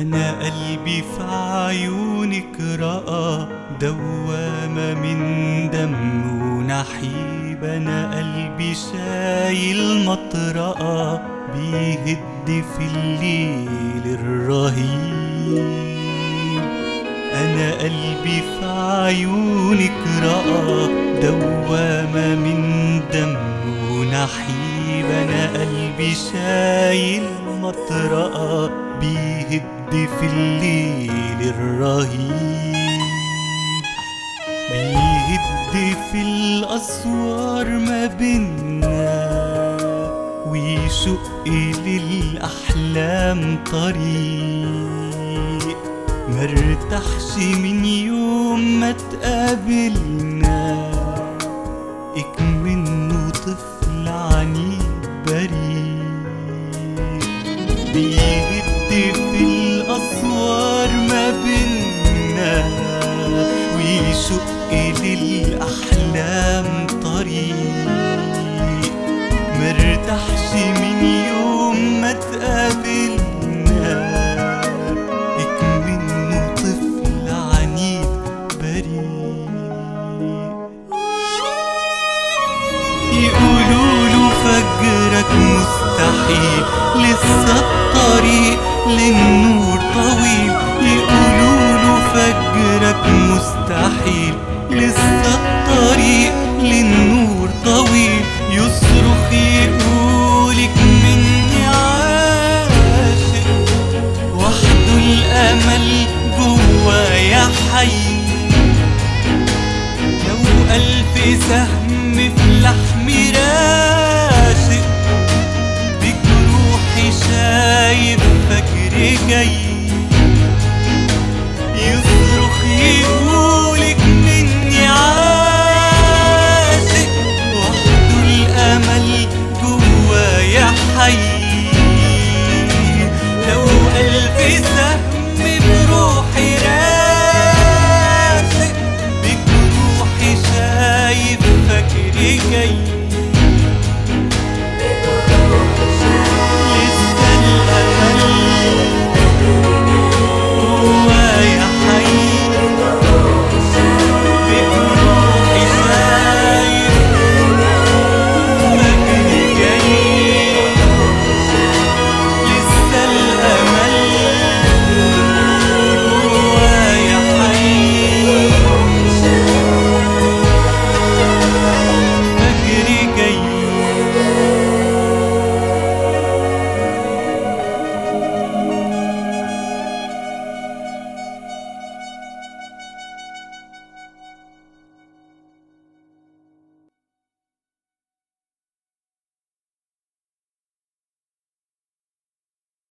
أنا قلبي في عيونك رأى دوامة من دم ونحيب. أنا قلبي شايل مطرقة بيهد في الليل الرهيب. أنا قلبي في عيونك رأى دوامة من دم ونحيب. أنا قلبي شايل مطرقة بيهد في الليل الرهيب. بيهد في الأسوار ما بينا. ويشق للأحلام طريق. مرتاحش من يوم ما تقابلنا. اكمنه طفل عنيد بريء. بيهد مرتاحش من يوم ما تقابلنا. اكمنه طفل عنيد بريء. يقولوا له فجرك مستحيل لسه ألف سهم في لحمي راشق بجروحي شايف فجر جاي